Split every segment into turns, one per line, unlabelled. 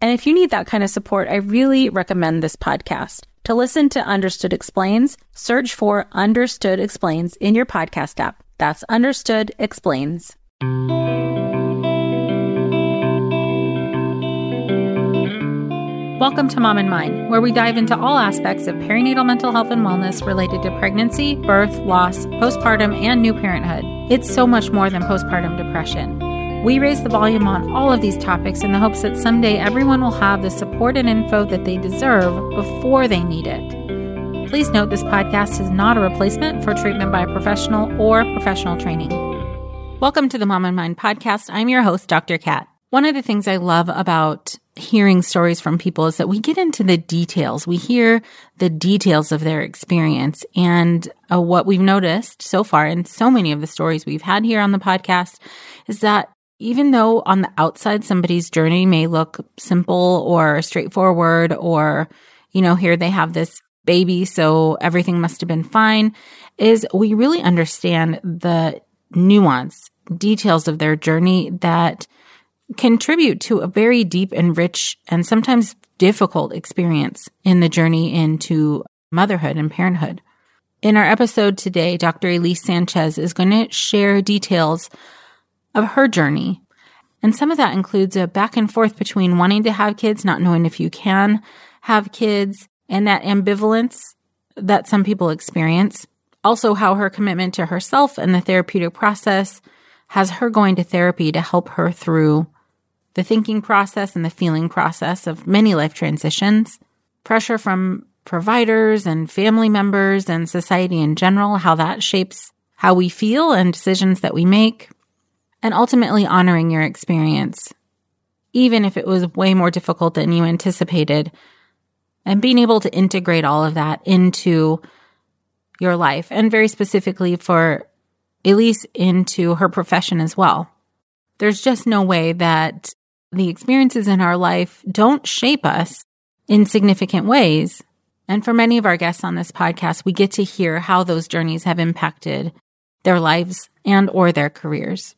And if you need that kind of support, I really recommend this podcast. To listen to Understood Explains, search for Understood Explains in your podcast app. That's Understood Explains. Welcome to Mom and Mind, where we dive into all aspects of perinatal mental health and wellness related to pregnancy, birth, loss, postpartum, and new parenthood. It's so much more than postpartum depression. We raise the volume on all of these topics in the hopes that someday everyone will have the support and info that they deserve before they need it. Please note this podcast is not a replacement for treatment by a professional or professional training. Welcome to the Mom and Mind podcast. I'm your host, Dr. Kat. One of the things I love about hearing stories from people is that we get into the details. We hear the details of their experience. And uh, what we've noticed so far in so many of the stories we've had here on the podcast is that even though on the outside somebody's journey may look simple or straightforward, or, you know, here they have this baby, so everything must have been fine, is we really understand the nuance, details of their journey that contribute to a very deep and rich and sometimes difficult experience in the journey into motherhood and parenthood. In our episode today, Dr. Elise Sanchez is going to share details of her journey. And some of that includes a back and forth between wanting to have kids, not knowing if you can have kids, and that ambivalence that some people experience. Also, how her commitment to herself and the therapeutic process has her going to therapy to help her through the thinking process and the feeling process of many life transitions, pressure from providers and family members and society in general, how that shapes how we feel and decisions that we make, and ultimately honoring your experience, even if it was way more difficult than you anticipated, and being able to integrate all of that into your life, and very specifically for Elise into her profession as well. There's just no way that the experiences in our life don't shape us in significant ways. And for many of our guests on this podcast, we get to hear how those journeys have impacted their lives and or their careers.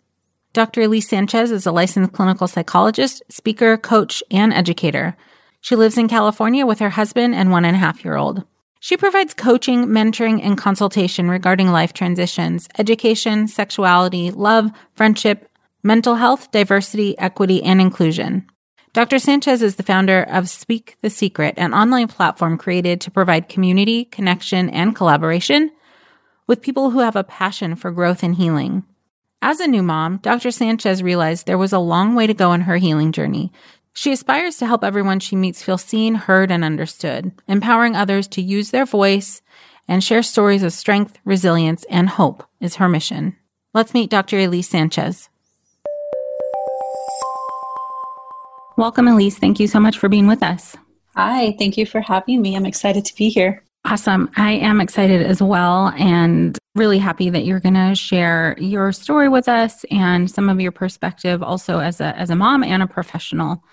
Dr. Elise Sanchez is a licensed clinical psychologist, speaker, coach, and educator. She lives in California with her husband and one and a half year old. She provides coaching, mentoring, and consultation regarding life transitions, education, sexuality, love, friendship, mental health, diversity, equity, and inclusion. Dr. Sanchez is the founder of Speak the Secret, an online platform created to provide community, connection, and collaboration with people who have a passion for growth and healing. As a new mom, Dr. Sanchez realized there was a long way to go in her healing journey. She aspires to help everyone she meets feel seen, heard, and understood, empowering others to use their voice and share stories of strength, resilience, and hope is her mission. Let's meet Dr. Elise Sanchez. Welcome, Elise. Thank you so much for being with us.
Hi, thank you for having me. I'm excited to be here.
Awesome. I am excited as well and really happy that you're going to share your story with us and some of your perspective also as a as a mom and a professional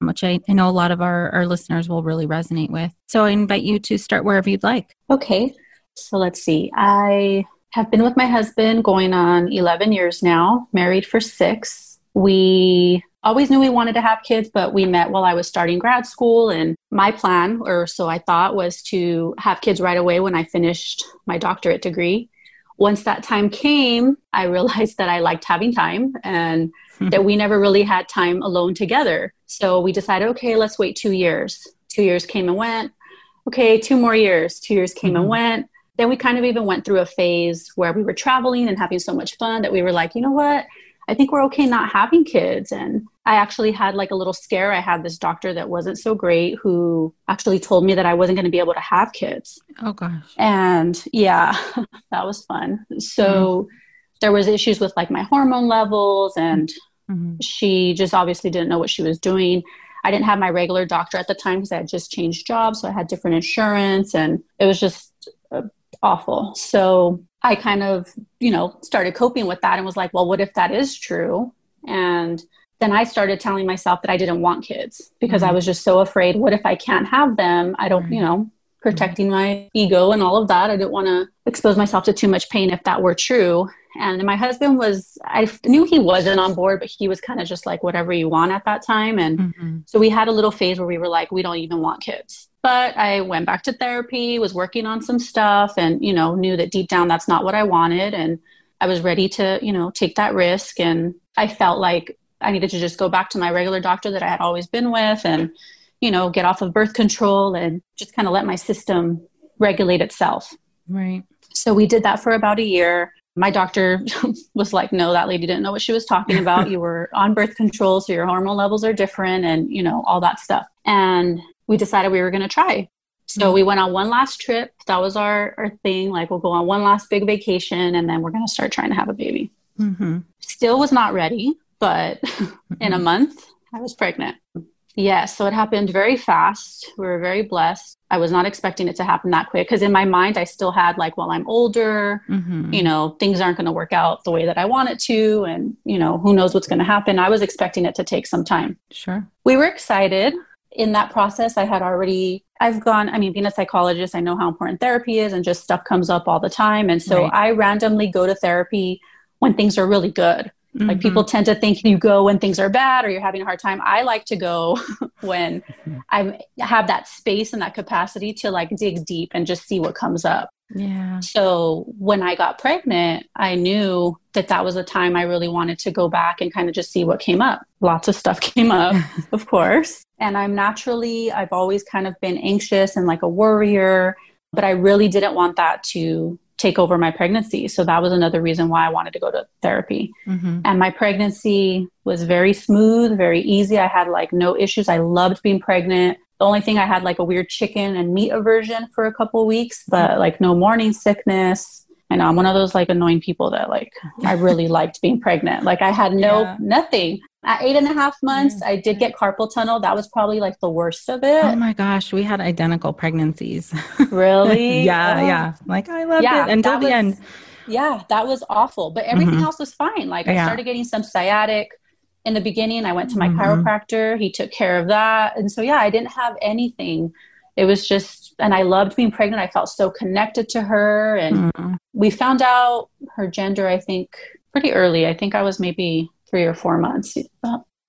which I, I know a lot of our, our listeners will really resonate with. So I invite you to start wherever you'd like.
Okay. So let's see. I have been with my husband going on 11 years now, married for six. We always knew we wanted to have kids, but we met while I was starting grad school. And my plan, or so I thought, was to have kids right away when I finished my doctorate degree. Once that time came, I realized that I liked having time and mm-hmm. that we never really had time alone together. So we decided, okay, let's wait two years. Two years came and went. okay, two more years. Two years came mm-hmm. and went. Then we kind of even went through a phase where we were traveling and having so much fun that we were like, you know what? I think we're okay not having kids. And I actually had like a little scare. I had this doctor that wasn't so great who actually told me that I wasn't going to be able to have kids.
Oh gosh.
And yeah, that was fun. So mm-hmm. there was issues with like my hormone levels and mm-hmm. she just obviously didn't know what she was doing. I didn't have my regular doctor at the time because I had just changed jobs. So I had different insurance and it was just uh, awful. So I kind of, you know, started coping with that and was like, well, what if that is true? And then I started telling myself that I didn't want kids because mm-hmm. I was just so afraid. What if I can't have them? I don't, right. you know, protecting mm-hmm. my ego and all of that. I didn't want to expose myself to too much pain if that were true. And my husband was, I knew he wasn't on board, but he was kind of just like, whatever you want at that time. And mm-hmm. so we had a little phase where we were like, we don't even want kids. But I went back to therapy, was working on some stuff, and, you know, knew that deep down that's not what I wanted. And I was ready to, you know, take that risk. And I felt like I needed to just go back to my regular doctor that I had always been with and, you know, get off of birth control and just kind of let my system regulate itself.
Right.
So we did that for about a year. My doctor was like, no, that lady didn't know what she was talking about. you were on birth control, so your hormone levels are different and, you know, all that stuff. And we decided we were going to try. So mm-hmm. we went on one last trip. That was our, our thing. Like, we'll go on one last big vacation and then we're going to start trying to have a baby. Mm-hmm. Still was not ready but in a mm-hmm. month, I was pregnant. Yes, so it happened very fast. We were very blessed. I was not expecting it to happen that quick because in my mind, I still had like, well, I'm older, mm-hmm. you know, things aren't going to work out the way that I want it to. And, you know, who knows what's going to happen. I was expecting it to take some time.
Sure.
We were excited. In that process, I had already, I've gone, I mean, being a psychologist, I know how important therapy is and just stuff comes up all the time. And so right. I randomly go to therapy when things are really good. Mm-hmm. Like people tend to think you go when things are bad or you're having a hard time. I like to go when I have that space and that capacity to like dig deep and just see what comes up.
Yeah.
So when I got pregnant, I knew that that was a time I really wanted to go back and kind of just see what came up. Lots of stuff came up, of course. And I'm naturally, I've always kind of been anxious and like a worrier, but I really didn't want that to take over my pregnancy. So that was another reason why I wanted to go to therapy. Mm-hmm. And my pregnancy was very smooth, very easy. I had like no issues. I loved being pregnant. The only thing I had like a weird chicken and meat aversion for a couple weeks, but like no morning sickness. I know I'm one of those like annoying people that like I really liked being pregnant. Like I had no yeah. nothing. At eight and a half months, I did get carpal tunnel. That was probably like the worst of it.
Oh my gosh, we had identical pregnancies.
Really?
yeah, oh. yeah. Like I loved yeah, it until the
was,
end.
Yeah, that was awful. But everything mm-hmm. else was fine. Like I started getting some sciatic in the beginning. I went to my mm-hmm. chiropractor. He took care of that. And so yeah, I didn't have anything. It was just and I loved being pregnant. I felt so connected to her and mm-hmm. we found out her gender I think pretty early. I think I was maybe three or four months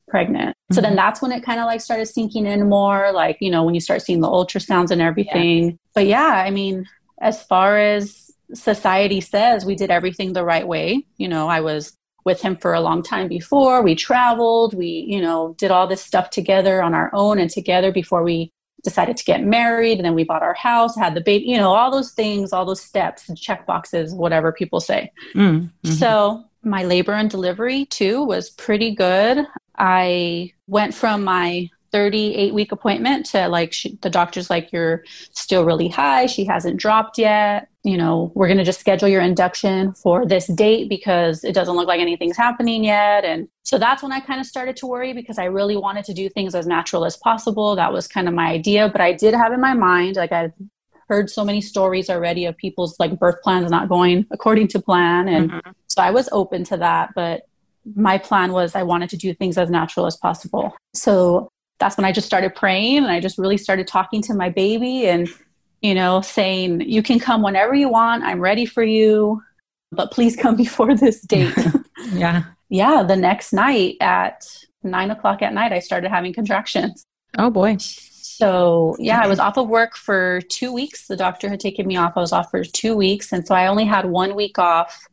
pregnant. Mm-hmm. So then mm-hmm. that's when it kind of like started sinking in more, like, you know, when you start seeing the ultrasounds and everything. Yeah. But yeah, I mean, as far as society says, we did everything the right way. You know, I was with him for a long time before. We traveled, we, you know, did all this stuff together on our own and together before we decided to get married and then we bought our house had the baby you know all those things all those steps and check boxes whatever people say mm-hmm. so my labor and delivery too was pretty good. I went from my 38 week appointment to like she, the doctor's like you're still really high. She hasn't dropped yet. You know we're going to just schedule your induction for this date because it doesn't look like anything's happening yet. And so that's when i kind of started to worry because i really wanted to do things as natural as possible. That was kind of my idea but i did have in my mind like i heard so many stories already of people's like birth plans not going according to plan and mm-hmm. so i was open to that but my plan was i wanted to do things as natural as possible. So that's when i just started praying and i just really started talking to my baby and you know saying you can come whenever you want i'm ready for you but please come before this date
yeah
yeah the next night at nine o'clock at night i started having contractions
oh boy
so yeah, I was off of work for two weeks. The doctor had taken me off. I was off for two weeks. And so I only had one week off.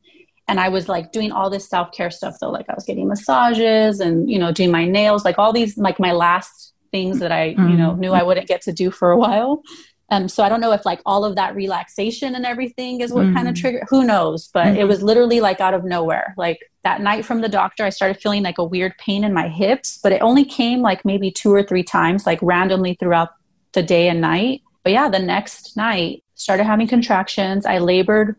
And I was like doing all this self care stuff though. Like I was getting massages and, you know, doing my nails, like all these, like my last things that I, mm-hmm. you know, knew I wouldn't get to do for a while. Um, so I don't know if like all of that relaxation and everything is what mm. kind of triggered. Who knows? But mm-hmm. it was literally like out of nowhere. Like that night from the doctor, I started feeling like a weird pain in my hips, but it only came like maybe two or three times, like randomly throughout the day and night. But yeah, the next night started having contractions. I labored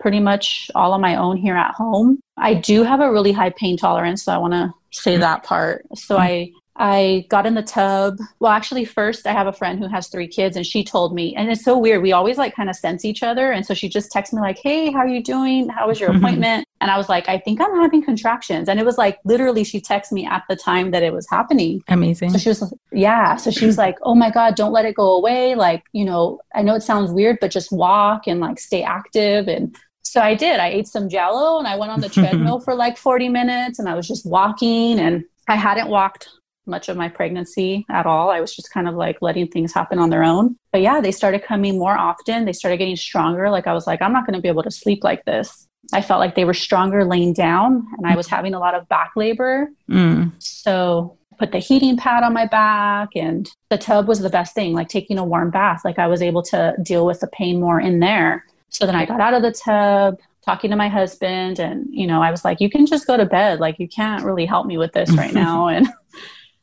pretty much all on my own here at home. I do have a really high pain tolerance, so I want to say mm. that part. So mm. I I got in the tub. Well, actually, first, I have a friend who has three kids, and she told me, and it's so weird. We always like kind of sense each other. And so she just texts me, like, Hey, how are you doing? How was your appointment? And I was like, I think I'm having contractions. And it was like literally, she texted me at the time that it was happening.
Amazing.
So she was, yeah. So she was like, Oh my God, don't let it go away. Like, you know, I know it sounds weird, but just walk and like stay active. And so I did. I ate some jello and I went on the treadmill for like 40 minutes and I was just walking and I hadn't walked much of my pregnancy at all. I was just kind of like letting things happen on their own. But yeah, they started coming more often. They started getting stronger. Like I was like, I'm not going to be able to sleep like this. I felt like they were stronger laying down and I was having a lot of back labor. Mm. So put the heating pad on my back and the tub was the best thing like taking a warm bath. Like i was able to deal with the pain more in there. So then i got out of the tub talking to my husband and you know i was like you can just go to bed. Like you can't really help me with this right now. And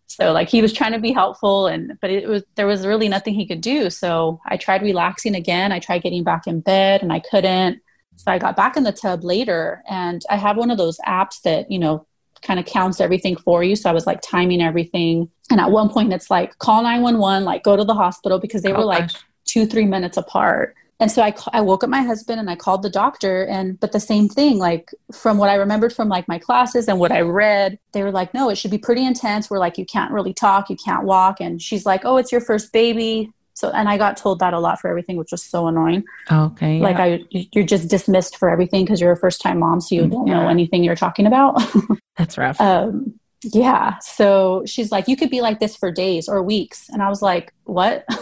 so like he was trying to be helpful and but it was there was really nothing he could do. So i tried relaxing again. I tried getting back in bed and i couldn't so i got back in the tub later and i have one of those apps that you know kind of counts everything for you. So i was like timing everything. And at one point it's like call 911 like go to the hospital because they oh, were like gosh. two three minutes apart. And so I, I woke up my husband and i called the doctor and but the same thing like from what i remembered from like my classes and what i read they were like no it should be pretty intense. We're like you can't really talk you can't walk. And she's like oh it's your first baby so and i got told that a lot for everything which was so annoying.
Okay
yeah. like i you're just dismissed for everything because you're a first time mom so you mm, don't yeah. know anything you're talking about.
That's rough.
Um yeah so she's like you could be like this for days or weeks. And i was like what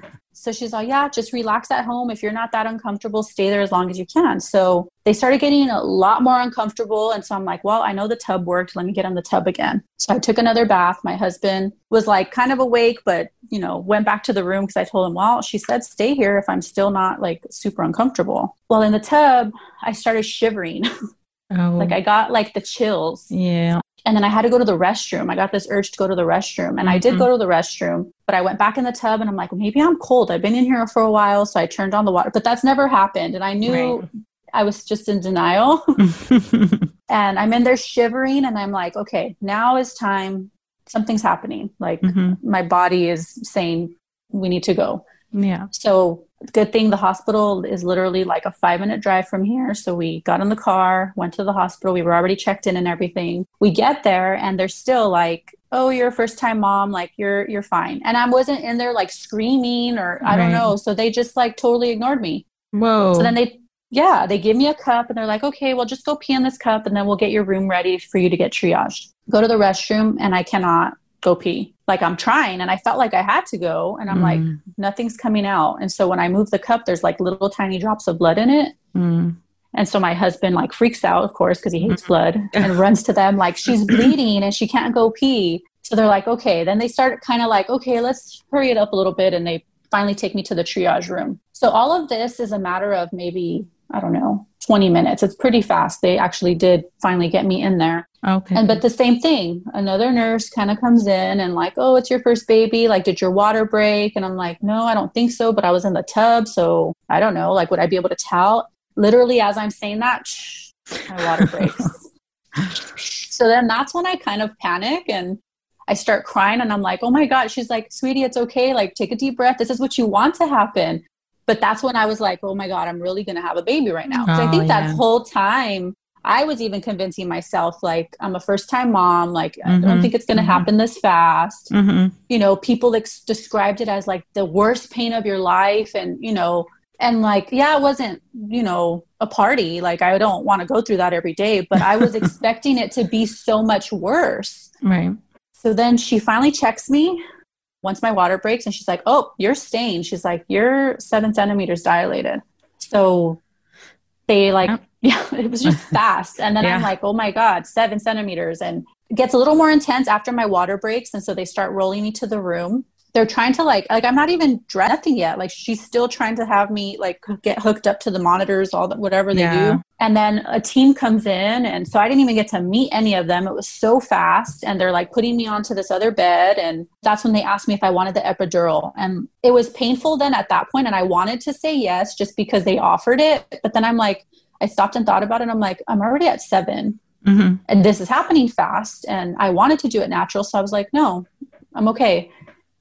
So she's like, yeah, just relax at home. If you're not that uncomfortable, stay there as long as you can. So they started getting a lot more uncomfortable. And so I'm like, well, I know the tub worked. Let me get on the tub again. So I took another bath. My husband was like kind of awake, but, you know, went back to the room because I told him, well, she said stay here if I'm still not like super uncomfortable. Well, in the tub, I started shivering. Oh. like I got like the chills.
Yeah
and then I had to go to the restroom. I got this urge to go to the restroom, and mm-hmm. I did mm-hmm. go to the restroom, but I went back in the tub, and I'm like, maybe I'm cold. I've been in here for a while, so I turned on the water, but that's never happened, and I knew right. I was just in denial. and I'm in there shivering, and I'm like, okay, now is time. Something's happening. Like mm-hmm. my body is saying we need to go.
Yeah.
So good thing the hospital is literally like a five minute drive from here. So we got in the car, went to the hospital. We were already checked in and everything. We get there and they're still like, oh, you're a first time mom. Like you're, you're fine. And I wasn't in there like screaming or I right. don't know. So they just like totally ignored me.
Whoa.
So then they, yeah, they give me a cup and they're like, okay, well, just go pee in this cup and then we'll get your room ready for you to get triaged. Go to the restroom and I cannot go pee. Like I'm trying and I felt like I had to go and I'm mm. like, nothing's coming out. And so when I move the cup, there's like little tiny drops of blood in it. Mm. And so my husband like freaks out, of course, because he hates mm-hmm. blood and runs to them like she's bleeding and she can't go pee. So they're like, okay. Then they start kind of like, okay, let's hurry it up a little bit. And they finally take me to the triage room. So all of this is a matter of maybe, I don't know, 20 minutes. It's pretty fast. They actually did finally get me in there.
Okay.
And but the same thing, another nurse kind of comes in and like, "Oh, it's your first baby. Like, did your water break?" And I'm like, "No, I don't think so, but I was in the tub, so I don't know. Like, would I be able to tell?" Literally as I'm saying that, shh, my water breaks. so then that's when I kind of panic and I start crying and I'm like, "Oh my god." She's like, "Sweetie, it's okay. Like, take a deep breath. This is what you want to happen." But that's when I was like, "Oh my god, I'm really going to have a baby right now." Because oh, I think yeah. that whole time I was even convincing myself, like, I'm a first time mom. Like, mm-hmm. I don't mm-hmm. think it's going to mm-hmm. happen this fast. Mm-hmm. You know, people ex- described it as like the worst pain of your life. And, you know, and like, yeah, it wasn't, you know, a party. Like, I don't want to go through that every day, but I was expecting it to be so much worse.
Right.
So then she finally checks me once my water breaks and she's like, oh, you're stained. She's like, you're seven centimeters dilated. So they like, yeah, it was just fast. And then yeah. I'm like, oh my God, seven centimeters. And it gets a little more intense after my water breaks. And so they start rolling me to the room. They're trying to like like I'm not even dressing yet. Like she's still trying to have me like get hooked up to the monitors, all that whatever they yeah. do. And then a team comes in and so I didn't even get to meet any of them. It was so fast and they're like putting me onto this other bed and that's when they asked me if I wanted the epidural. And it was painful then at that point and I wanted to say yes just because they offered it, but then I'm like I stopped and thought about it. I'm like I'm already at 7. Mm-hmm. And this is happening fast and I wanted to do it natural, so I was like, "No, I'm okay."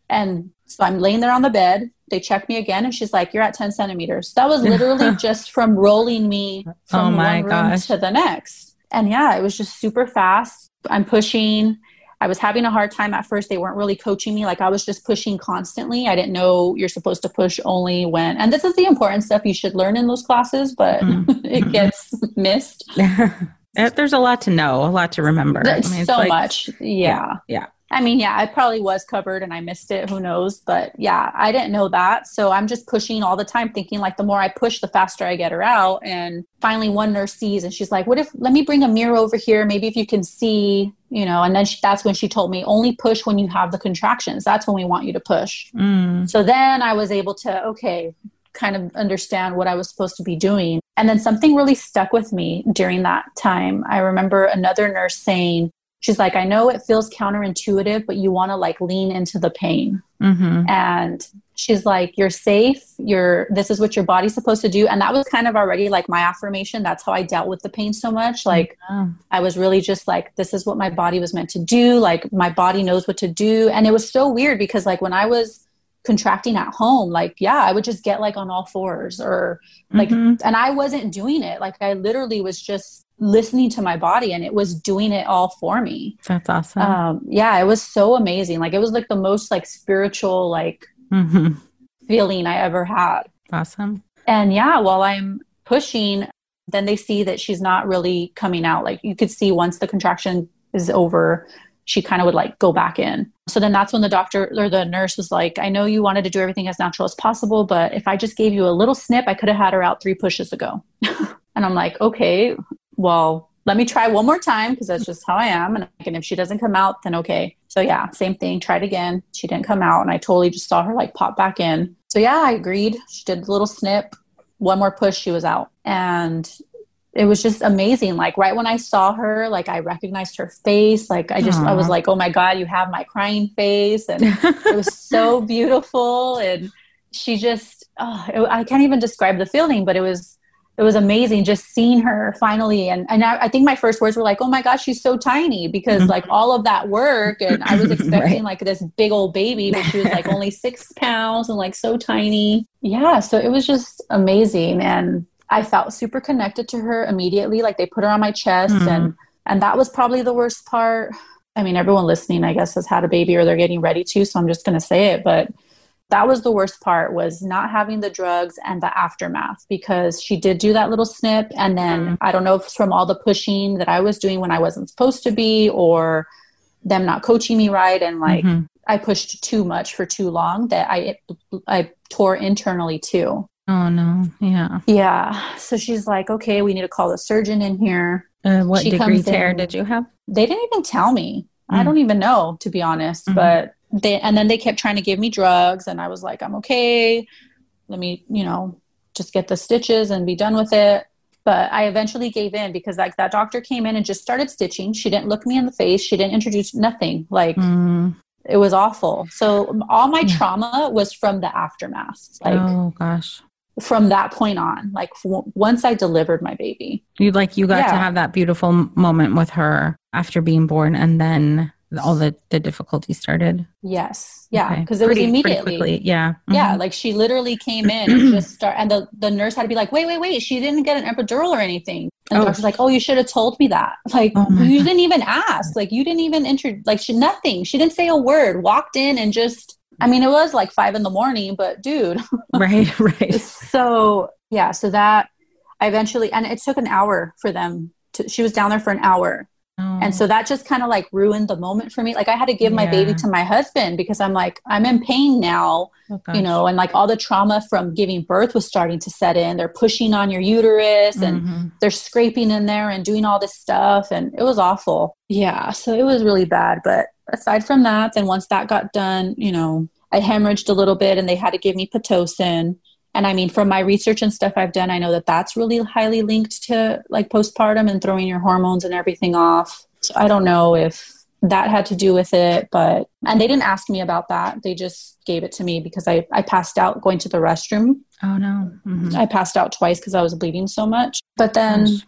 And so I'm laying there on the bed. They check me again, and she's like, "You're at 10 centimeters." That was literally just from rolling me from oh one room gosh. to the next. And yeah, it was just super fast. I'm pushing. I was having a hard time at first. They weren't really coaching me. Like I was just pushing constantly. I didn't know you're supposed to push only when, and this is the important stuff you should learn in those classes, but mm-hmm. it mm-hmm. gets missed.
There's a lot to know, a lot to remember.
I mean, so like, much.
Yeah. yeah. yeah.
I mean, yeah, I probably was covered and I missed it. Who knows? But yeah, I didn't know that. So I'm just pushing all the time, thinking like the more I push, the faster I get her out. And finally, one nurse sees and she's like, What if, let me bring a mirror over here. Maybe if you can see, you know, and then she, that's when she told me only push when you have the contractions. That's when we want you to push. Mm. So then I was able to, okay, kind of understand what I was supposed to be doing. And then something really stuck with me during that time. I remember another nurse saying, she's like, I know it feels counterintuitive, but you want to like lean into the pain. Mm-hmm. And she's like, You're safe. You're, this is what your body's supposed to do. And that was kind of already like my affirmation. That's how I dealt with the pain so much. Like, mm-hmm. I was really just like, This is what my body was meant to do. Like, my body knows what to do. And it was so weird because, like, when I was, contracting at home like yeah i would just get like on all fours or like mm-hmm. and i wasn't doing it like i literally was just listening to my body and it was doing it all for me.
That's awesome. Um,
yeah, it was so amazing. Like it was like the most like spiritual like mm-hmm. feeling I ever had.
Awesome.
And yeah, while I'm pushing, then they see that she's not really coming out. Like you could see once the contraction is over, she kind of would like go back in. So then that's when the doctor or the nurse was like, I know you wanted to do everything as natural as possible, but if I just gave you a little snip, I could have had her out three pushes ago. and I'm like, okay, well, let me try one more time because that's just how I am. And, and if she doesn't come out, then okay. So yeah, same thing. Tried again. She didn't come out, and I totally just saw her like pop back in. So yeah, I agreed. She did a little snip. One more push, she was out, and it was just amazing. Like right when I saw her, like I recognized her face. Like I just, Aww. I was like, oh my god, you have my crying face, and it was so beautiful. And she just, oh, it, I can't even describe the feeling, but it was it was amazing just seeing her finally and and I, I, think my first words were like oh my gosh she's so tiny because mm-hmm. like all of that work and i was expecting right. like this big old baby but she was like only six pounds and like so tiny yeah so it was just amazing and i felt super connected to her immediately like they put her on my chest mm-hmm. and and that was probably the worst part i mean everyone listening i guess has had a baby or they're getting ready to so i'm just going to say it but that was the worst part was not having the drugs and the aftermath because she did do that little snip and then mm-hmm. i don't know if it's from all the pushing that i was doing when i wasn't supposed to be or them not coaching me right and like mm-hmm. i pushed too much for too long that i i tore internally too
oh no yeah
yeah so she's like okay we need to call the surgeon in here
uh, what she degree tear in. did you have
they didn't even tell me mm. i don't even know to be honest mm-hmm. but they and then they kept trying to give me drugs and i was like i'm okay. Let me you know just get the stitches and be done with it. But i eventually gave in because like that doctor came in and just started stitching. She didn't look me in the face. She didn't introduce nothing. Like mm. it was awful. So all my trauma was from the aftermath like
oh gosh.
from that point on like f- once i delivered my baby.
You like you got yeah. to have that beautiful moment with her after being born and then all the, the difficulty started?
Yes. Yeah. Because okay. it was immediately.
quickly. Yeah.
Mm-hmm. Yeah. Like she literally came in and just start, and the, the nurse had to be like, wait, wait, wait. She didn't get an epidural or anything. And oh. the doctor's like, oh, you should have told me that. Like, oh you God. didn't even ask. Like, you didn't even enter, like, she, nothing. She didn't say a word, walked in and just, I mean, it was like five in the morning, but dude.
right. Right.
so, yeah. So that I eventually, and it took an hour for them to, she was down there for an hour and so that just kind of like ruined the moment for me. Like I had to give yeah. my baby to my husband because I'm like, I'm in pain now, oh, you know, and like all the trauma from giving birth was starting to set in. They're pushing on your uterus and mm-hmm. they're scraping in there and doing all this stuff. And it was awful. Yeah. So it was really bad. But aside from that, then once that got done, you know, I hemorrhaged a little bit and they had to give me Pitocin. And I mean, from my research and stuff I've done, I know that that's really highly linked to like postpartum and throwing your hormones and everything off. So I don't know if that had to do with it, but, and they didn't ask me about that. They just gave it to me because I, I passed out going to the restroom.
Oh, no. Mm-hmm.
I passed out twice because I was bleeding so much. But then, Gosh.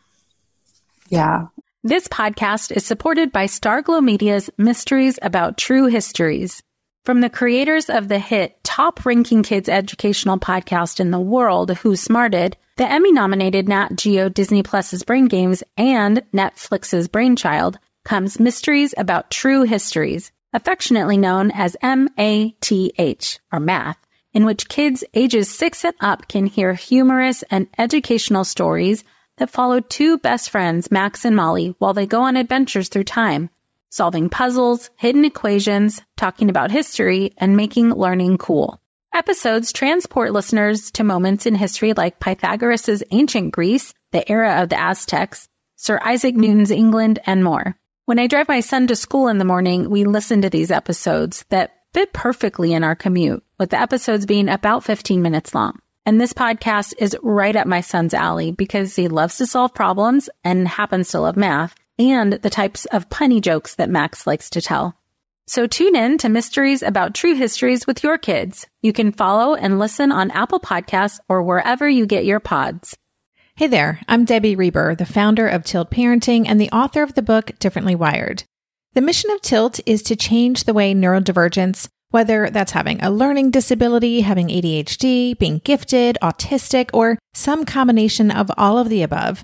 yeah.
This podcast is supported by Starglow Media's Mysteries About True Histories. From the creators of the hit top ranking kids educational podcast in the world, Who Smarted, the Emmy nominated Nat Geo Disney Plus's Brain Games and Netflix's Brainchild, comes Mysteries About True Histories, affectionately known as MATH, or math, in which kids ages six and up can hear humorous and educational stories that follow two best friends, Max and Molly, while they go on adventures through time solving puzzles, hidden equations, talking about history, and making learning cool. Episodes transport listeners to moments in history like Pythagoras' ancient Greece, the era of the Aztecs, Sir Isaac Newton's England, and more. When I drive my son to school in the morning, we listen to these episodes that fit perfectly in our commute, with the episodes being about 15 minutes long. And this podcast is right up my son's alley because he loves to solve problems and happens to love math and the types of punny jokes that Max likes to tell. So tune in to Mysteries About True Histories with your kids. You can follow and listen on Apple Podcasts or wherever you get your pods.
Hey there, I'm Debbie Reber, the founder of Tilt Parenting and the author of the book Differently Wired. The mission of Tilt is to change the way neurodivergence, whether that's having a learning disability, having ADHD, being gifted, autistic, or some combination of all of the above,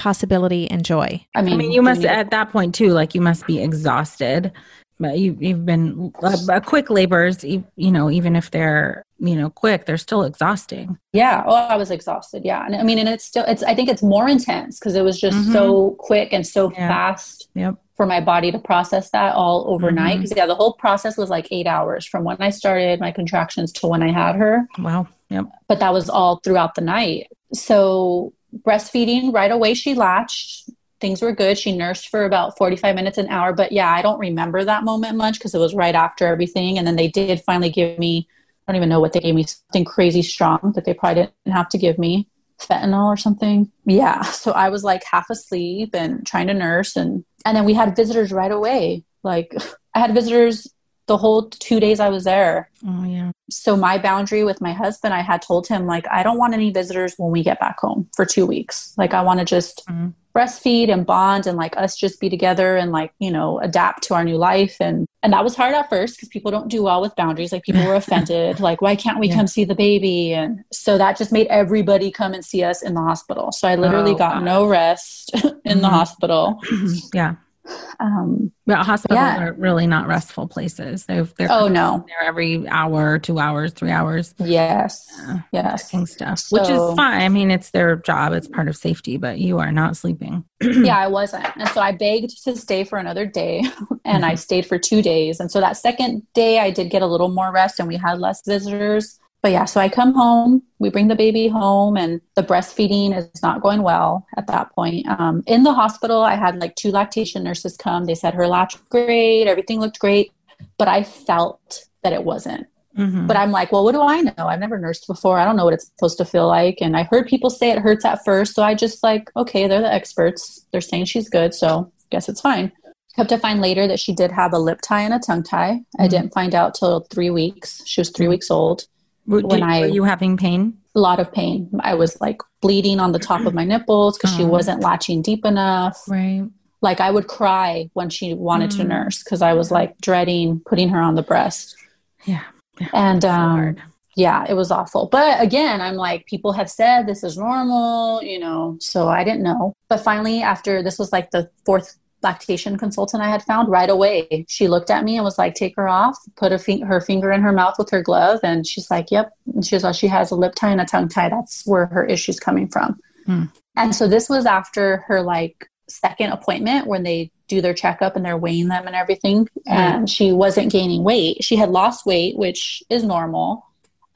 possibility and joy.
I mean, I mean you must at that point too, like you must be exhausted. But you, you've been uh, quick labors, you, you know, even if they're you know quick, they're still exhausting.
Yeah, well, I was exhausted. Yeah, and I mean, and it's still, it's. I think it's more intense because it was just mm-hmm. so quick and so yeah. fast.
Yep
for my body to process that all overnight because mm-hmm. yeah the whole process was like eight hours from when i started my contractions to when i had her
wow yep
but that was all throughout the night so breastfeeding right away she latched. Things were good. She nursed for about 45 minutes an hour. But yeah i don't remember that moment much because it was right after everything. And then they did finally give me i don't even know what they gave me something crazy strong that they probably didn't have to give me fentanyl or something. Yeah so i was like half asleep and trying to nurse. And and then we had visitors right away. Like i had visitors the whole two days I was there.
Oh, yeah.
So, my boundary with my husband, I had told him, like, I don't want any visitors when we get back home for two weeks. Like, I want to just mm-hmm. breastfeed and bond and, like, us just be together and, like, you know, adapt to our new life. And, and that was hard at first because people don't do well with boundaries. Like, people were offended. like, why can't we yeah. come see the baby? And so that just made everybody come and see us in the hospital. So, I literally oh, got wow. no rest in mm-hmm. the hospital.
yeah. Um, but hospitals yeah. are really not restful places. They're, they're
oh no,
they're every hour, two hours, three hours.
Yes, uh,
yes, stuff, so, which is fine. I mean, it's their job; it's part of safety. But you are not sleeping.
yeah, I wasn't, and so I begged to stay for another day, and mm-hmm. I stayed for two days. And so that second day, I did get a little more rest, and we had less visitors but yeah, so I come home, we bring the baby home, and the breastfeeding is not going well at that point. Um, in the hospital, I had like two lactation nurses come. They said her latch great, everything looked great, but I felt that it wasn't. Mm-hmm. But I'm like, well, what do I know? I've never nursed before. I don't know what it's supposed to feel like. And I heard people say it hurts at first. So I just like, okay, they're the experts. They're saying she's good. So I guess it's fine. Come to find later that she did have a lip tie and a tongue tie. Mm-hmm. I didn't find out till three weeks. She was 3 mm-hmm. weeks old
when I were you having pain?
A lot of pain. I was like bleeding on the top of my nipples because she
Oh.
wasn't latching deep enough.
Right.
Like I would cry when she wanted to
Mm.
nurse because I was like dreading putting her on the breast.
Yeah.
And um, yeah, it was awful. But again, I'm like, people have said this is normal, you know, so I didn't know. But finally, after this was like the fourth lactation consultant I had found right away, she looked at me and was like, take her off, put her, fi- her finger in her mouth with her glove. And she's like, yep. And she's like, she has a lip tie and a tongue tie. That's where her issue's coming from.
Hmm.
And so this was after her like second appointment when they do their checkup and they're weighing them and everything. And she wasn't gaining weight. She had lost weight, which is normal.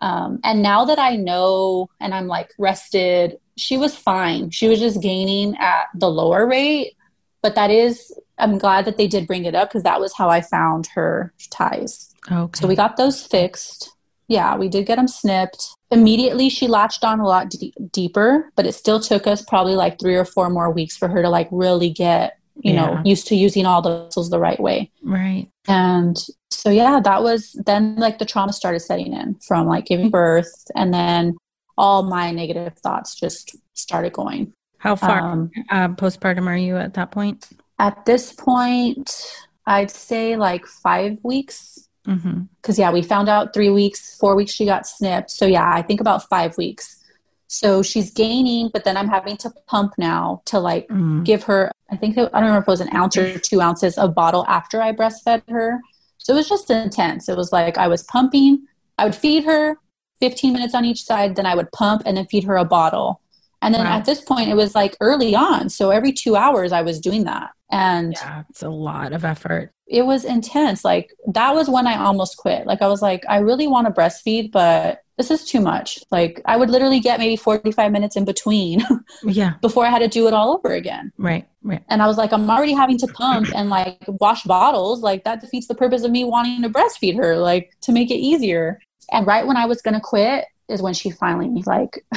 Um, and now that I know and I'm like rested, she was fine. She was just gaining at the lower rate. But that is, I'm glad that they did bring it up because that was how I found her ties.
Okay.
So we got those fixed. Yeah, we did get them snipped. Immediately, she latched on a lot d- deeper, but it still took us probably like three or four more weeks for her to like really get, you know, used to using all the muscles the right way.
right.
And so, yeah, that was then like the trauma started setting in from like giving birth. And then all my negative thoughts just started going.
How far
Um,
uh, postpartum are you at that point?
at this point, I'd say like five weeks.
Mm-hmm.
Because, yeah, we found out three weeks, four weeks she got snipped. So, yeah, I think about five weeks. So she's gaining, but then I'm having to pump now to like
Mm.
give her, I think, I don't remember if it was an ounce or two ounces of bottle after I breastfed her. So it was just intense. It was like I was pumping, I would feed her 15 minutes on each side, then I would pump and then feed her a bottle. And then
Wow.
at this point, it was like early on. So every two hours, I was doing that. And
Yeah, it's a lot of effort.
it was intense. Like that was when I almost quit. Like I was like, I really want to breastfeed, but this is too much. Like I would literally get maybe 45 minutes in between
Yeah.
before I had to do it all over again.
Right. Right.
And I was like, I'm already having to pump and like wash bottles. Like that defeats the purpose of me wanting to breastfeed her, like to make it easier. And right when I was going to quit is when she finally like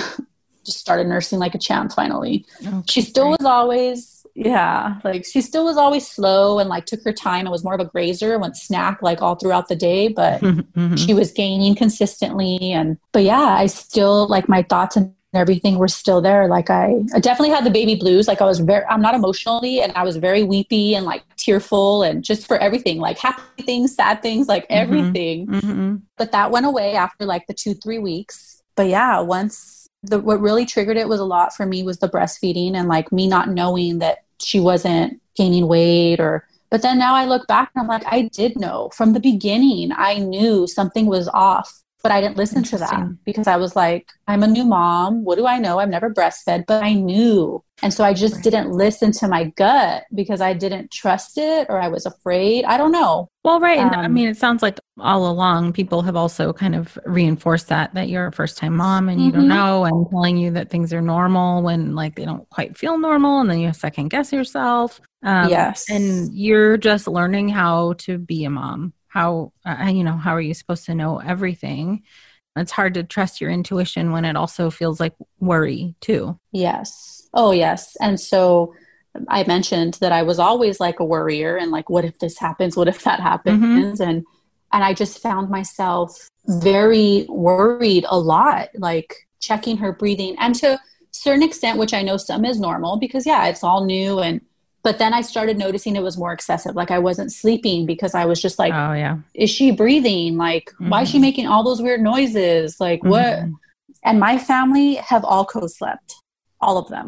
just started nursing like a champ finally
Okay,
she still was always yeah like she still was always slow and like took her time and was more of a grazer went snack like all throughout the day but
Mhm.
she was gaining consistently and but yeah i still like my thoughts and everything were still there like i, I definitely had the baby blues like i was very i'm not emotionally and i was very weepy and like tearful and just for everything like happy things sad things like
Mhm.
everything
Mhm.
but that went away after like the two three weeks but yeah once the what really triggered it was a lot for me was the breastfeeding and like me not knowing that she wasn't gaining weight or but then now i look back and i'm like i did know from the beginning. I knew something was off but i didn't listen to that because i was like i'm a new mom what do i know i've never breastfed but i knew and so i just
Right.
didn't listen to my gut because i didn't trust it or i was afraid i don't know
Well, right. And I
Um,
mean, it sounds like all along people have also kind of reinforced that, that you're a first time mom and you don't
Mhm.
know and telling you that things are normal when like they don't quite feel normal. And then you second guess yourself. Um,
yes
And you're just learning how to be a mom. How, uh, you know, how are you supposed to know everything? It's hard to trust your intuition when it also feels like worry too.
Yes. Oh, yes. And so I mentioned that I was always like a worrier and like, what if this happens? What if that happens? And and I just found myself very worried a lot, like checking her breathing and to certain extent, which I know some is normal because yeah, it's all new and but then I started noticing it was more excessive. Like I wasn't sleeping because I was just like,
oh, yeah.
is she breathing? Like, why is she
Mhm.
making all those weird noises? Like, what?
Mhm.
and my family have all co-slept all of them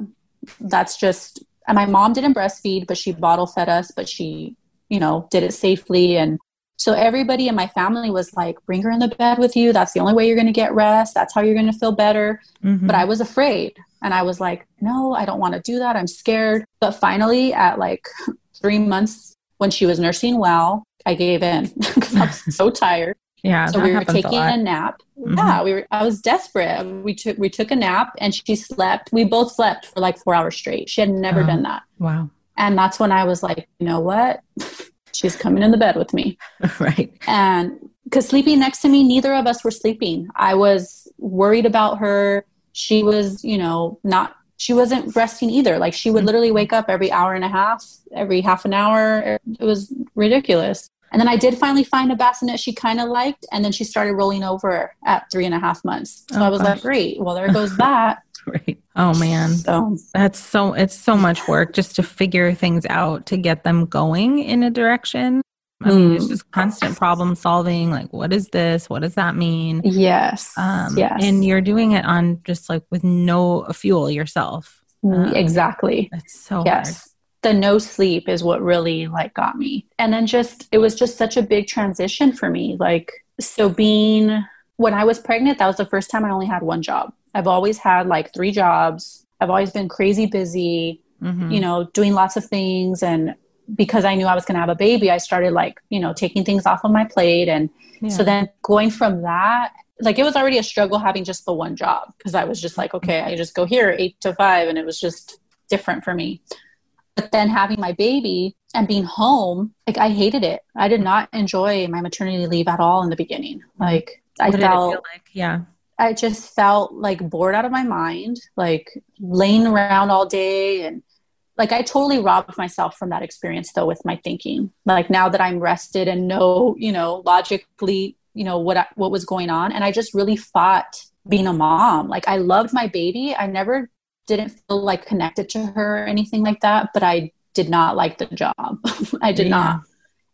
that's just and my mom didn't breastfeed but she bottle fed us but she you know did it safely and so everybody in my family was like bring her in the bed with you that's the only way you're going to get rest that's how you're going to feel better
Mhm.
but i was afraid and i was like no i don't want to do that i'm scared but finally at like three months when she was nursing well i gave in because i was so tired
yeah.
so we were
happens a
taking a, nap.
Mhm.
Yeah, we were. I was desperate. We took we took a nap, and she slept. We both slept for like four hours straight. She had never
Oh.
done that,
Wow.
and that's when I was like, you know what? She's coming in the bed with me,
right.
and because sleeping next to me, neither of us were sleeping. I was worried about her. She was, you know, not. She wasn't resting either. Like she would mm-hmm. literally wake up every hour and a half, every half an hour. It was ridiculous. And then I did finally find a bassinet she kind of liked, and then she started rolling over at three and a half months. So
Oh,
I was
gosh.
like, great. Well, there goes that.
Right. Oh man. So that's so it's so much work just to figure things out to get them going in a direction. I mean, it's mm. just constant problem solving. Like, what is this? What does that mean?
Yes.
Um,
yes.
And you're doing it on just like with no fuel yourself.
Mm, um, exactly.
It's so
yes.
Hard.
The no sleep is what really like got me. And then just, it was just such a big transition for me. Like, so being, when I was pregnant, that was the first time I only had one job. I've always had like three jobs. I've always been crazy busy, mm-hmm. you know, doing lots of things. And because I knew I was going to have a baby, I started like, you know, taking things off of my plate. And yeah. so then going from that, like it was already a struggle having just the one job because I was just like, okay, I just go here eight to five. And it was just different for me. But then having my baby and being home, like I hated it. I did not enjoy my maternity leave at all in the beginning. Like I felt
like? Yeah.
I just felt like bored out of my mind, like laying around all day and like I totally robbed myself from that experience though with my thinking. Like now that I'm rested and know, you know, logically, you know what I, what was going on and I just really fought being a mom. Like I loved my baby. I never didn't feel like connected to her or anything like that, but I did not like the job. I did yeah. not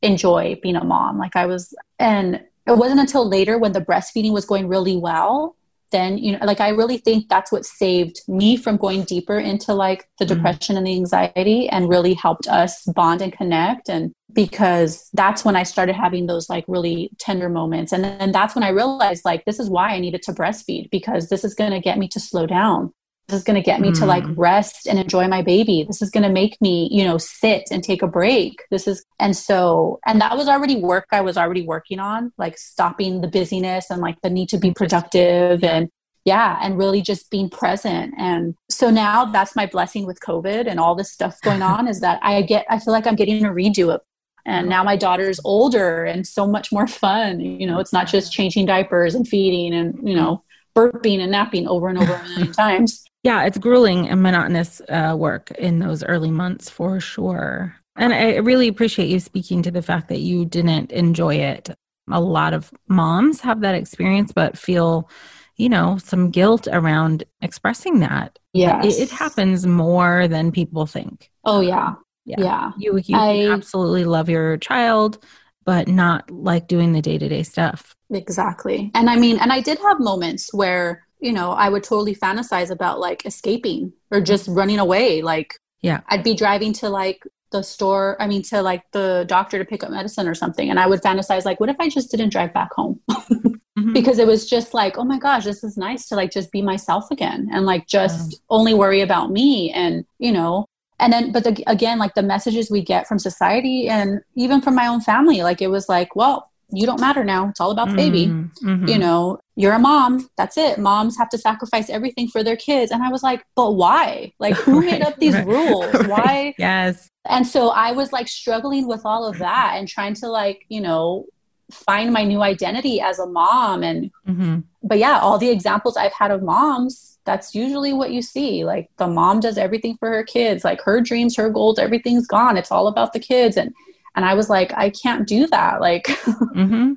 enjoy being a mom. Like I was and it wasn't until later when the breastfeeding was going really well then you know like i really think that's what saved me from going deeper into like the mm-hmm. depression and the anxiety and really helped us bond and connect. And because that's when i started having those like really tender moments. And then that's when i realized like this is why i needed to breastfeed because this is going to get me to slow down this is going to get me mm. to like mm. rest and enjoy my baby. This is going to make me you know sit and take a break. This is and so and that was already work i was already working on like stopping the busyness and like the need to be productive and yeah and really just being present. And so now that's my blessing with covid and all this stuff going on is that i get i feel like i'm getting a redo of and now my daughter's older and so much more fun. You know it's not just changing diapers and feeding and you know burping and napping over and over a million times
yeah, it's grueling and monotonous uh, work in those early months for sure. And I really appreciate you speaking to the fact that you didn't enjoy it. A lot of moms have that experience, but feel, you know, some guilt around expressing that.
Yeah,
it, it, happens more than people think.
Oh yeah, yeah. yeah.
You you I, absolutely love your child, but not like doing the day to day stuff.
Exactly. And I mean, and I did have moments where you know, I would totally fantasize about like escaping or just running away. Like,
yeah,
I'd be driving to like the store, I mean, to like the doctor to pick up medicine or something. And I would fantasize, like, what if I just didn't drive back home? mm-hmm. Because it was just like, oh my gosh, this is nice to like just be myself again and like just yeah. only worry about me. And, you know, and then, but the, again, like the messages we get from society and even from my own family, like it was like, well, you don't matter now. It's all about the baby. Mm-hmm. mm-hmm. You know, you're a mom. That's it. Moms have to sacrifice everything for their kids. And I was like, but why? Like, who right, made up these right, rules? Right. Why?
Yes.
And so I was like struggling with all of that and trying to like, you know, find my new identity as a mom. And, mm-hmm. but yeah, all the examples I've had of moms, that's usually what you see. Like, the mom does everything for her kids, like her dreams, her goals, everything's gone. It's all about the kids. And, and I was like, I can't do that. Like, mm-hmm.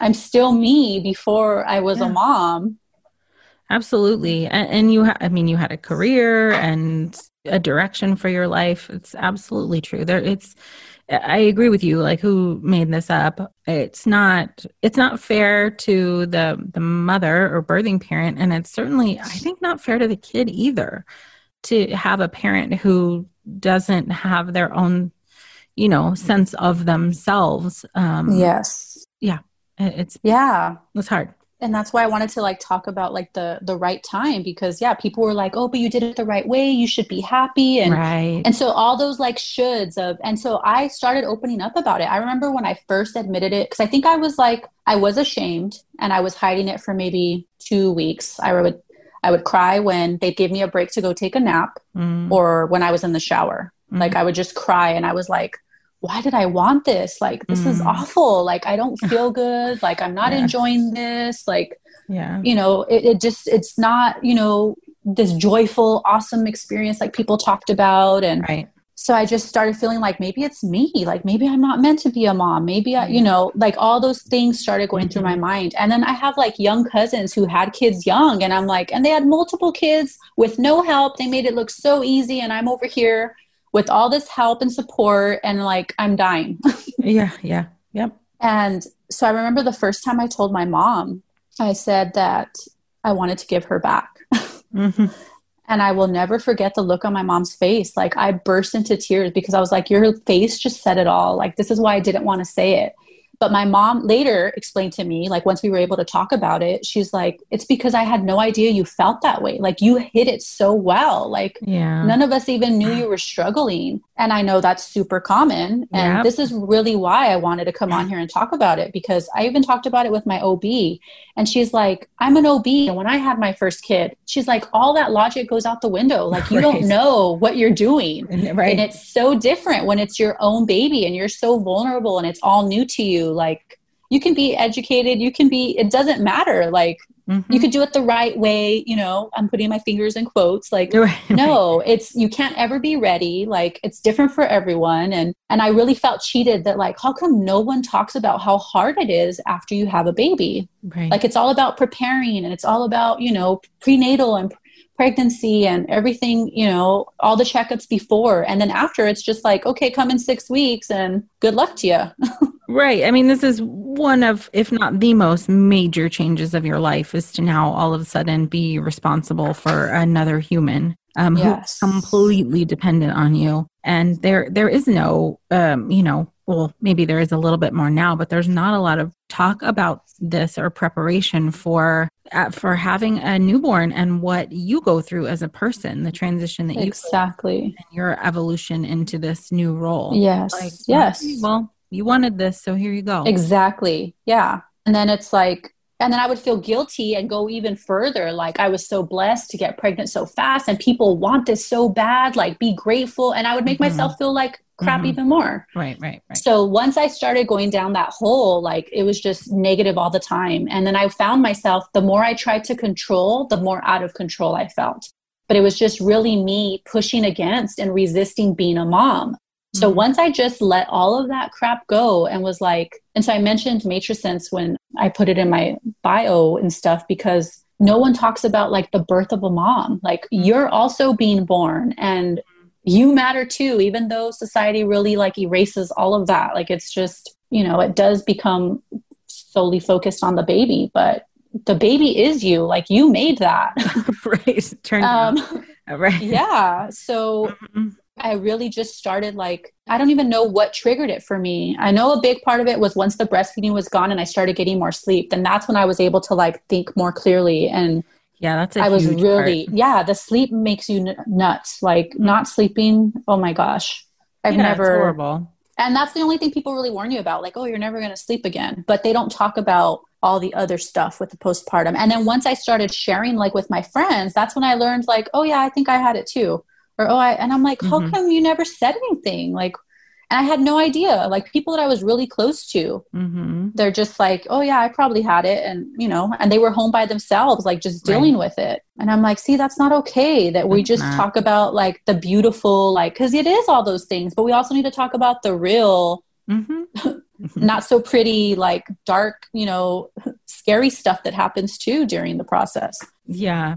I'm still me before I was yeah. a mom.
Absolutely. And, and you, ha- I mean, you had a career and a direction for your life. It's absolutely true. There, it's, I agree with you. Like, who made this up? It's not. It's not fair to the the mother or birthing parent, and it's certainly, I think, not fair to the kid either. To have a parent who doesn't have their own you know sense of themselves um
yes.
yeah it's
yeah.
it's hard.
And that's why i wanted to like talk about like the the right time because yeah people were like oh but you did it the right way. You should be happy. And
right.
and so all those like shoulds of and so i started opening up about it. I remember when i first admitted it because i think i was like i was ashamed and i was hiding it for maybe two weeks. I would i would cry when they'd give me a break to go take a nap mm. or when i was in the shower. Mm. like i would just cry and i was like why did I want this? Like, this mm. is awful. Like, I don't feel good. Like, I'm not enjoying this. Like,
yeah,
you know, it, it just, it's not, you know, this joyful, awesome experience like people talked about. And
right.
so I just started feeling like maybe it's me. Like maybe I'm not meant to be a mom. Maybe I, you know, like all those things started going mm-hmm. through my mm-hmm. mind. And then I have like young cousins who had kids young and I'm like, and they had multiple kids with no help. They made it look so easy. And I'm over here with all this help and support and like I'm dying.
yeah. Yeah. Yep.
And so I remember the first time I told my mom, I said that I wanted to give her back. mm-hmm. And I will never forget the look on my mom's face. Like I burst into tears because I was like, Your face just said it all. Like, this is why I didn't want to say it. But my mom later explained to me, like once we were able to talk about it, she's like, it's because I had no idea you felt that way. Like you hit it so well. Like yeah. none of us even knew you were struggling. And I know that's super common. And yep. this is really why I wanted to come on here and talk about it because I even talked about it with my OB. And she's like, I'm an OB. And when I had my first kid, she's like, all that logic goes out the window. Like you right. don't know what you're doing. Right. And it's so different when it's your own baby and you're so vulnerable and it's all new to you like you can be educated you can be it doesn't matter like mm-hmm. you could do it the right way you know i'm putting my fingers in quotes like no it's you can't ever be ready like it's different for everyone and and i really felt cheated that like how come no one talks about how hard it is after you have a baby right. like it's all about preparing and it's all about you know prenatal and pregnancy and everything, you know, all the checkups before. And then after, it's just like, okay, come in six weeks and good luck to you.
right. I mean, this is one of, if not the most major changes of your life, is to now all of a sudden be responsible for another human. Um, yes. who's completely dependent on you, and there there is no, um, you know, well, maybe there is a little bit more now, but there's not a lot of talk about this or preparation for uh, for having a newborn and what you go through as a person, the transition that you
exactly
and your evolution into this new role.
Yes, like, yes.
Well, you wanted this, so here you go.
Exactly. Yeah, and then it's like and then I would feel guilty and go even further. Like I was so blessed to get pregnant so fast, and people want this so bad. Like be grateful, and I would make mm-hmm. myself feel like crap mm-hmm. even more.
Right, right, right.
So once I started going down that hole, like it was just negative all the time. And then I found myself, the more I tried to control, the more out of control I felt. But it was just really me pushing against and resisting being a mom. So mm-hmm. once I just let all of that crap go and was like, and so I mentioned Matrescence when I put it in my bio and stuff because no one talks about like the birth of a mom. Like you're also being born and you matter too, even though society really like erases all of that. Like it's just, you know, it does become solely focused on the baby, but the baby is you. Like you made that.
right. Turn um,
right. Yeah. So mm-hmm. I really just started like, I don't even know what triggered it for me. I know a big part of it was once the breastfeeding was gone and I started getting more sleep, then that's when I was able to like think more clearly. And
yeah, that's
I was really, part. yeah, the sleep makes you n- nuts. Like mm-hmm. not sleeping, oh my gosh. I've yeah, never,
horrible.
And that's the only thing people really warn you about like, oh, you're never going to sleep again. But they don't talk about all the other stuff with the postpartum. And then once I started sharing like with my friends, that's when I learned like, oh yeah, I think I had it too or oh i and i'm like how mm-hmm. come you never said anything like and i had no idea like people that i was really close to mm-hmm. they're just like oh yeah i probably had it and you know and they were home by themselves like just dealing right. with it and i'm like see that's not okay that we just not. talk about like the beautiful like because it is all those things but we also need to talk about the real mm-hmm. not so pretty like dark you know scary stuff that happens too during the process
yeah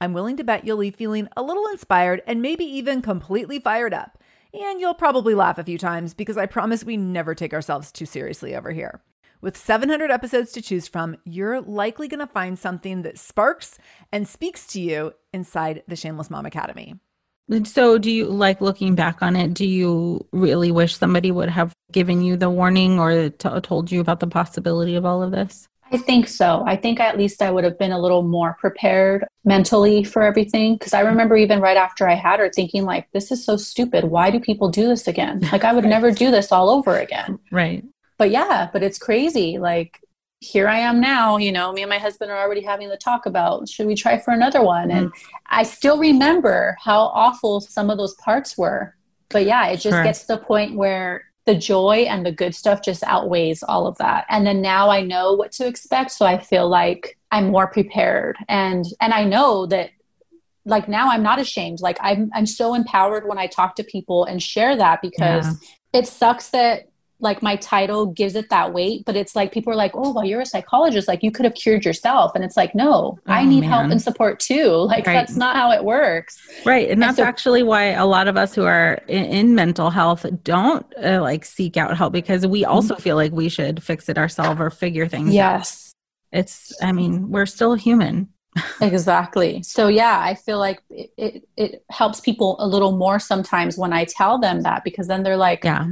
I'm willing to bet you'll leave feeling a little inspired and maybe even completely fired up. And you'll probably laugh a few times because I promise we never take ourselves too seriously over here. With 700 episodes to choose from, you're likely going to find something that sparks and speaks to you inside the Shameless Mom Academy.
So, do you like looking back on it? Do you really wish somebody would have given you the warning or t- told you about the possibility of all of this?
I think so. I think at least I would have been a little more prepared mentally for everything. Because I remember even right after I had her thinking, like, this is so stupid. Why do people do this again? Like, I would never do this all over again.
Right
but yeah, but it's crazy. Like here I am now, you know, me and my husband are already having the talk about should we try for another one? Mm-hmm. And I still remember how awful some of those parts were. But yeah, it just sure. gets to the point where the joy and the good stuff just outweighs all of that. And then now I know what to expect, so I feel like I'm more prepared. And and I know that like now I'm not ashamed. Like I'm I'm so empowered when I talk to people and share that because yeah. it sucks that like my title gives it that weight but it's like people are like oh well you're a psychologist like you could have cured yourself and it's like no oh, i need man. help and support too like right. that's not how it works
right and that's so, actually why a lot of us who are in, in mental health don't uh, like seek out help because we also mm-hmm. feel like we should fix it ourselves or figure things out.
yes
out. it's i mean we're still human
exactly so yeah i feel like it, it, it helps people a little more sometimes when i tell them that because then they're like
yeah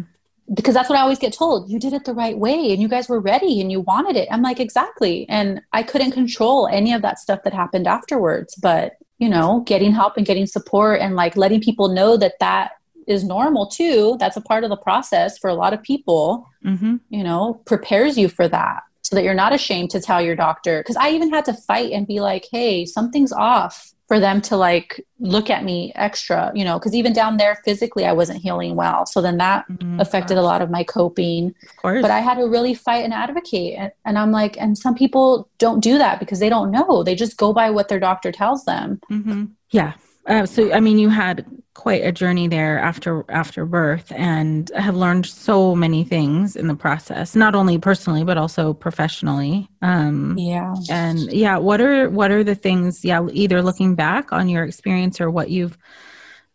because that's what I always get told. You did it the right way and you guys were ready and you wanted it. I'm like, exactly. And I couldn't control any of that stuff that happened afterwards. But, you know, getting help and getting support and like letting people know that that is normal too. That's a part of the process for a lot of people, mm-hmm. you know, prepares you for that so that you're not ashamed to tell your doctor. Cause I even had to fight and be like, hey, something's off for them to like look at me extra, you know, because even down there physically, I wasn't healing well. So then that mm-hmm. affected a lot of my coping. Of but I had to really fight and advocate. And, and, I'm like, and some people don't do that because they don't know. They just go by what their doctor tells them.
Mm-hmm. Yeah. Uh, so I mean, you had quite a journey there after after birth, and have learned so many things in the process, not only personally but also professionally.
Um, yeah,
and yeah, what are what are the things? Yeah, either looking back on your experience or what you've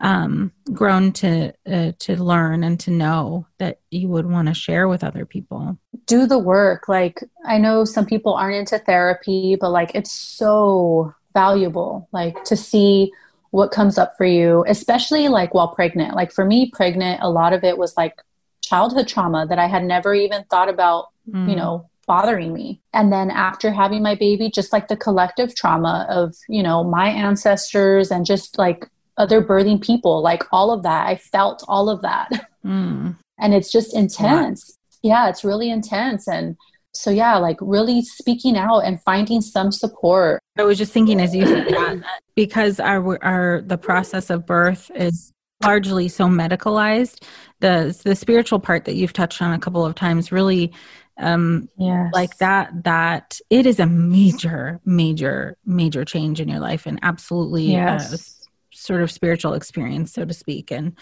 um, grown to uh, to learn and to know that you would want to share with other people.
Do the work. Like I know some people aren't into therapy, but like it's so valuable. Like to see what comes up for you, especially like while pregnant. Like for me, pregnant, a lot of it was like childhood trauma that I had never even thought about, mm. you know, bothering me. And then after having my baby, just like the collective trauma of, you know, my ancestors and just like other birthing people, like all of that, I felt all of that. Mm. and it's just intense. Yeah. yeah, it's really intense. And so yeah like really speaking out and finding some support
i was just thinking as you said that because our our the process of birth is largely so medicalized the the spiritual part that you've touched on a couple of times really um
yes.
like that that it is a major major major change in your life and absolutely yes. a sort of spiritual experience so to speak and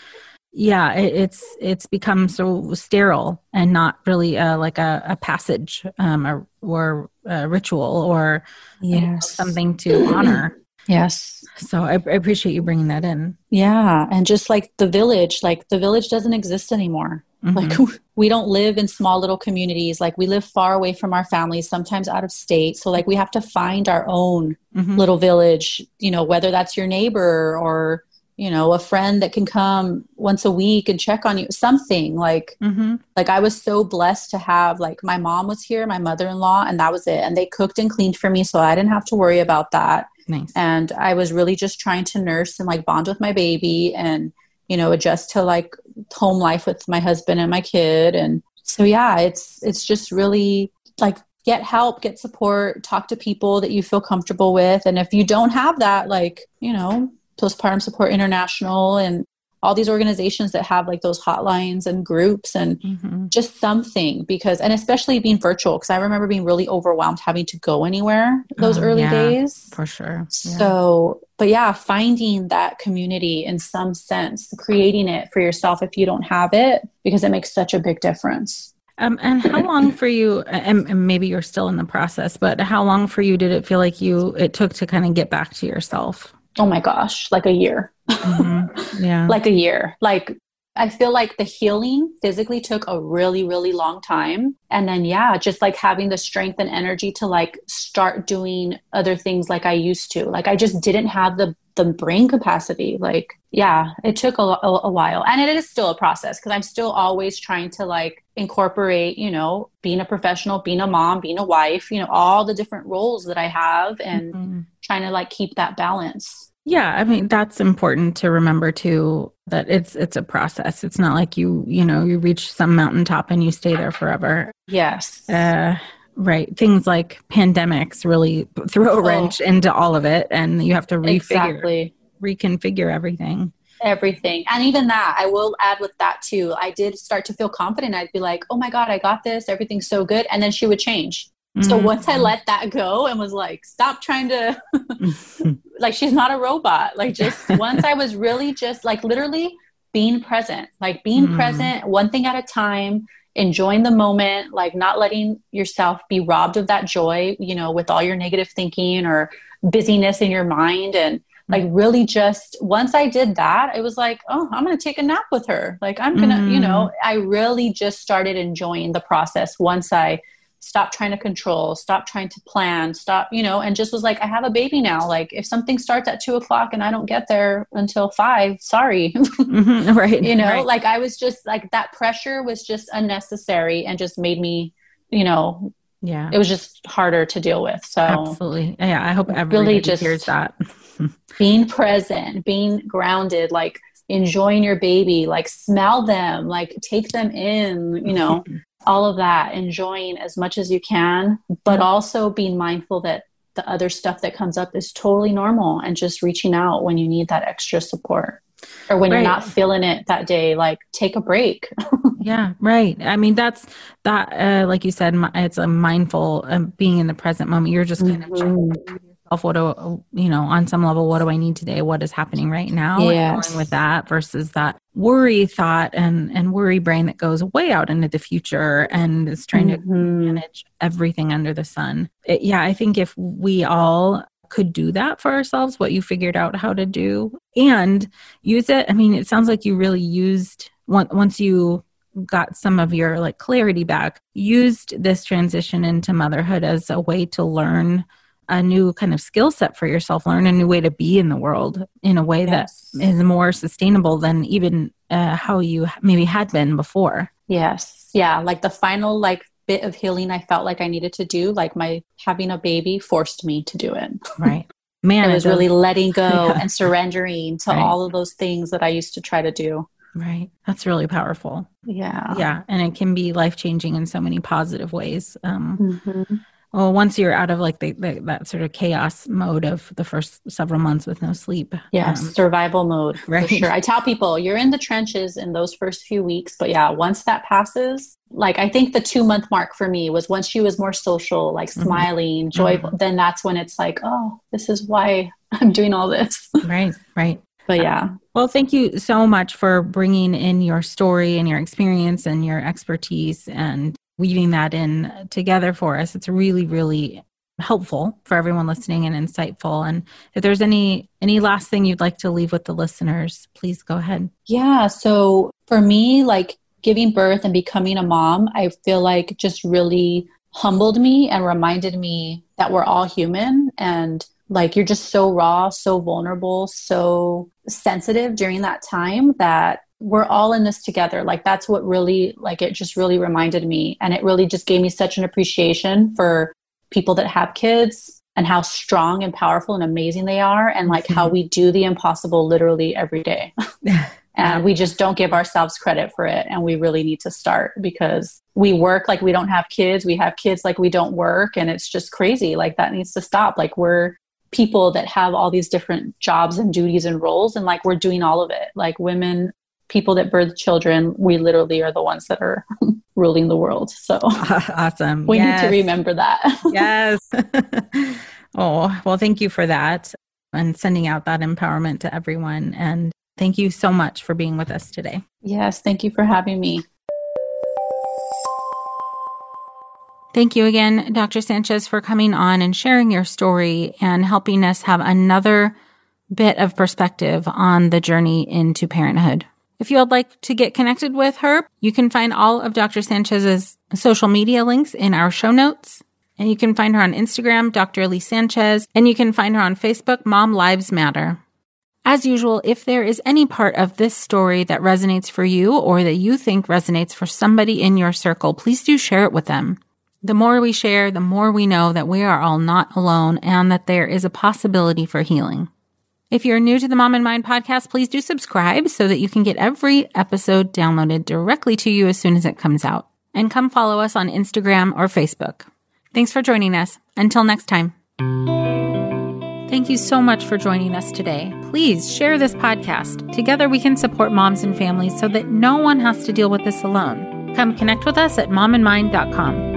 yeah it, it's it's become so sterile and not really uh, like a, a passage um, or, or a ritual or
yes.
you know, something to honor
yes
so I, I, appreciate you bringing that in
yeah and just like the village like the village doesn't exist anymore mm-hmm. like we don't live in small little communities like we live far away from our families sometimes out of state so like we have to find our own mm-hmm. little village you know whether that's your neighbor or you know, a friend that can come once a week and check on you, something like,
Mm-hmm.
like I was so blessed to have like my mom was here, my mother-in-law, and that was it. And they cooked and cleaned for me. So I didn't have to worry about that.
Nice.
And I was really just trying to nurse and like bond with my baby and, you know, adjust to like home life with my husband and my kid. And so, yeah, it's, it's just really like get help, get support, talk to people that you feel comfortable with. And if you don't have that, like, you know, Postpartum Support International and all these organizations that have like those hotlines and groups and
Mm-hmm.
just something because, and especially being virtual, because I remember being really overwhelmed having to go anywhere those
Oh,
early
yeah.
days.
For sure. Yeah.
So, but yeah, finding that community in some sense, creating it for yourself if you don't have it, because it makes such a big difference.
Um, and how long for you? And, and maybe you're still in the process, but how long for you did it feel like you it took to kind of get back to yourself?
Oh my gosh, like a year.
Mhm. Yeah.
like a year. Like I feel like the healing physically took a really, really long time. And then, yeah, just like having the strength and energy to like start doing other things like I used to. Like I just didn't have the the brain capacity. Like, yeah, it took a, a, a while, and it is still a process because I'm still always trying to like incorporate, you know, being a professional, being a mom, being a wife, you know, all the different roles that I have, and
Mhm.
Trying to like keep that balance.
Yeah, I mean that's important to remember too that it's it's a process. It's not like you, you know, you reach some mountaintop and you stay there forever.
Yes.
Uh right. Things like pandemics really throw a
Oh.
wrench into all of it and you have to refigure
exactly.
reconfigure everything.
everything and even that i will add with that too i did start to feel confident i'd be like oh my god i got this everything's so good and then she would change so
Mhm.
once i let that go and was like stop trying to like she's not a robot like just once i was really just like literally being present like being
Mm.
present one thing at a time enjoying the moment like not letting yourself be robbed of that joy you know with all your negative thinking or busyness in your mind and like really just once i did that it was like oh i'm gonna take a nap with her like i'm gonna you know i really just started enjoying the process once i stopped trying to control stop trying to plan stop you know and just was like i have a baby now like if something starts at two o'clock and i don't get there until five sorry
Mhm, right.
you know
right.
like i was just like that pressure was just unnecessary and just made me you know
yeah.
it was just harder to deal with so
Absolutely. Yeah, I hope everybody really
just-
hears that.
being present being grounded like enjoying your baby like smell them like take them in you know all of that enjoying as much as you can but also being mindful that the other stuff that comes up is totally normal and just reaching out when you need that extra support or when
Right.
you're not feeling it that day like take a break
Yeah, right. I mean, that's that. Uh, like you said, it's a mindful um, being in the present moment. You're just kind of checking with yourself. What do you know? On some level, what do I need today? What is happening right now?
Yes.
with that versus that worry thought and and worry brain that goes way out into the future and is trying to
Mhm.
manage everything under the sun. It, yeah, I think if we all could do that for ourselves, what you figured out how to do and use it. I mean, it sounds like you really used once once you got some of your like clarity back, used this transition into motherhood as a way to learn a new kind of skill set for yourself, learn a new way to be in the world in a way
Yes.
that is more sustainable than even uh, how you maybe had been before.
Yes. Yeah. Like the final like bit of healing I felt like I needed to do, like my having a baby forced me to do it.
Right. Man,
it was really letting go
Yeah.
and surrendering to
Right.
all of those things that I used to try to do.
right. That's really powerful.
Yeah.
Yeah. And it can be life changing in so many positive ways. Um,
Mhm.
Well, once you're out of like the, the, that sort of chaos mode of the first several months with no sleep.
yeah
um,
survival mode.
right.
For sure. I tell people you're in the trenches in those first few weeks, but yeah, once that passes, like I think the two month mark for me was once she was more social, like
Mhm.
smiling, joyful, then that's when it's like, oh, this is why I'm doing all this.
right. Right.
But yeah.
Well, thank you so much for bringing in your story and your experience and your expertise and weaving that in together for us. It's really, really helpful for everyone listening and insightful. And if there's any any last thing you'd like to leave with the listeners, please go ahead.
Yeah. So for me, like giving birth and becoming a mom, I feel like just really humbled me and reminded me that we're all human and like you're just so raw, so vulnerable, so sensitive during that time that we're all in this together. Like that's what really like it just really reminded me. And it really just gave me such an appreciation for people that have kids and how strong and powerful and amazing they are and like mm-hmm. how we do the impossible literally every day. and we just don't give ourselves credit for it. And we really need to start because we work like we don't have kids. We have kids like we don't work. And it's just crazy. Like that needs to stop. Like we're people that have all these different jobs and duties and roles. And like we're doing all of it. Like women people that birth children we literally are the ones that are ruling the world so
awesome
we yes. need to remember that
yes oh well thank you for that and sending out that empowerment to everyone and Thank you so much for being with us today.
Yes, thank you for having me.
Thank you again, Dr. Sanchez, for coming on and sharing your story and helping us have another bit of perspective on the journey into parenthood. If you would like to get connected with her, you can find all of Dr. Sanchez's social media links in our show notes. And you can find her on Instagram, Dr. Lee Sanchez, and you can find her on Facebook, Mom Lives Matter. As usual, if there is any part of this story that resonates for you or that you think resonates for somebody in your circle, please do share it with them. The more we share, the more we know that we are all not alone and that there is a possibility for healing. If you're new to the Mom and Mind podcast, please do subscribe so that you can get every episode downloaded directly to you as soon as it comes out. And come follow us on Instagram or Facebook. Thanks for joining us. Until next time. Thank you so much for joining us today. Please share this podcast. Together we can support moms and families so that no one has to deal with this alone. Come connect with us at momandmind.com.